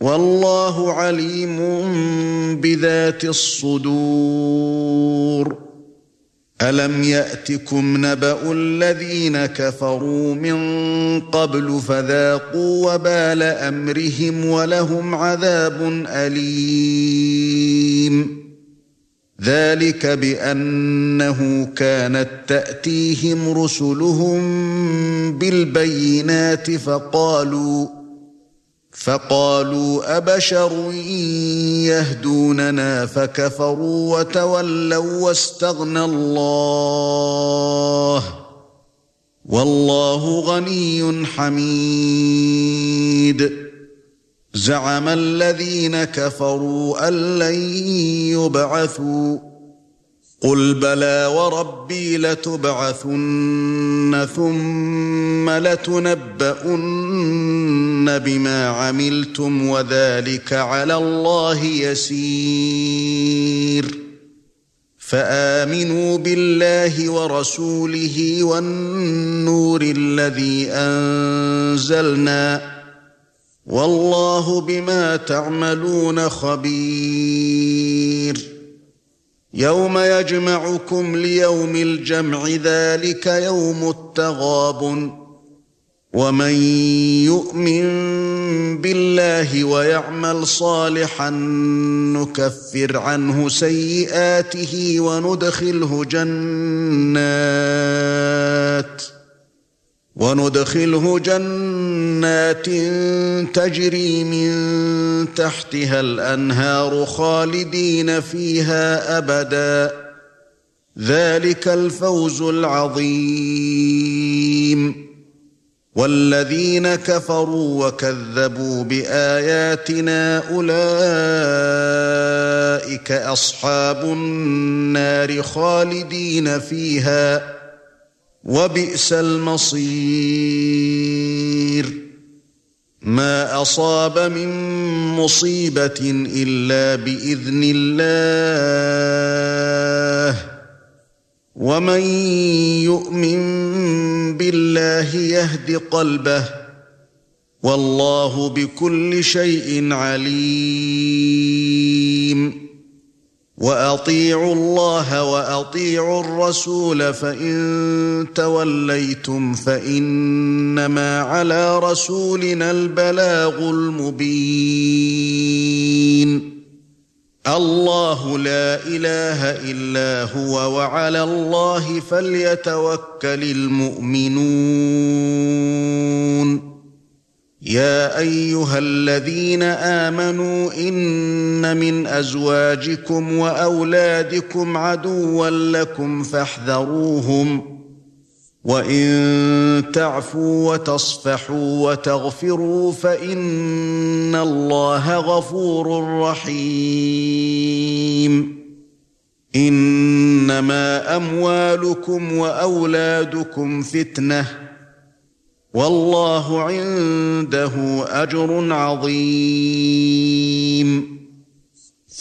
والله عليم بذات الصدور. ألم يأتكم نبأ الذين كفروا من قبل فذاقوا وبال أمرهم ولهم عذاب أليم. ذلك بأنه كانت تأتيهم رسلهم بالبينات فقالوا فقالوا أبشر يهدوننا فكفروا وتولوا واستغنى الله والله غني حميد زعم الذين كفروا أن لن يبعثوا قُلْ بَلَى وَرَبِّي لَتُبْعَثُنَّ ثُمَّ لَتُنَبَّؤُنَّ بِمَا عَمِلْتُمْ وَذَلِكَ عَلَى اللَّهِ يَسِيرٌ فَآمِنُوا بِاللَّهِ وَرَسُولِهِ وَالنُّورِ الَّذِي أَنزَلْنَا وَاللَّهُ بِمَا تَعْمَلُونَ خَبِيرٌ يَوْمَ يَجْمَعُكُمْ لِيَوْمِ الْجَمْعِ ذَلِكَ يَوْمُ التَّغَابُنِ وَمَن يُؤْمِن بِاللَّهِ وَيَعْمَلْ صَالِحًا نُكَفِّرْ عَنْهُ سَيِّئَاتِهِ وَنُدْخِلْهُ جَنَّاتٍ وَنُدْخِلْهُ جَنَّاتٍ تَجْرِي مِن تَحْتِهَا الْأَنْهَارُ خَالِدِينَ فِيهَا أَبَدًا ذَلِكَ الْفَوْزُ الْعَظِيمُ وَالَّذِينَ كَفَرُوا وَكَذَّبُوا بِآيَاتِنَا أُولَئِكَ أَصْحَابُ النَّارِ خَالِدِينَ فِيهَا وَبِئْسَ الْمَصِيرُ. مَا أَصَابَ مِن مُّصِيبَةٍ إِلَّا بِإِذْنِ اللَّهِ. وَمَن يُؤْمِن بِاللَّهِ يَهْدِ قَلْبَهُ وَاللَّهُ بِكُلِّ شَيْءٍ عَلِيمٌ. وأطيعوا الله وأطيعوا الرسول فإن توليتم فإنما على رسولنا البلاغ المبين. الله لا إله إلا هو وعلى الله فليتوكل المؤمنون. يا أيها الذين آمنوا إن من أزواجكم وأولادكم عدوا لكم فاحذروهم وان تعفوا وتصفحوا وتغفروا فان الله غفور رحيم. انما اموالكم واولادكم فتنه والله عنده اجر عظيم.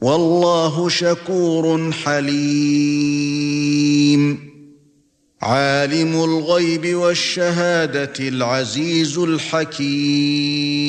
والله شكور حليم. عالم الغيب والشهادة العزيز الحكيم.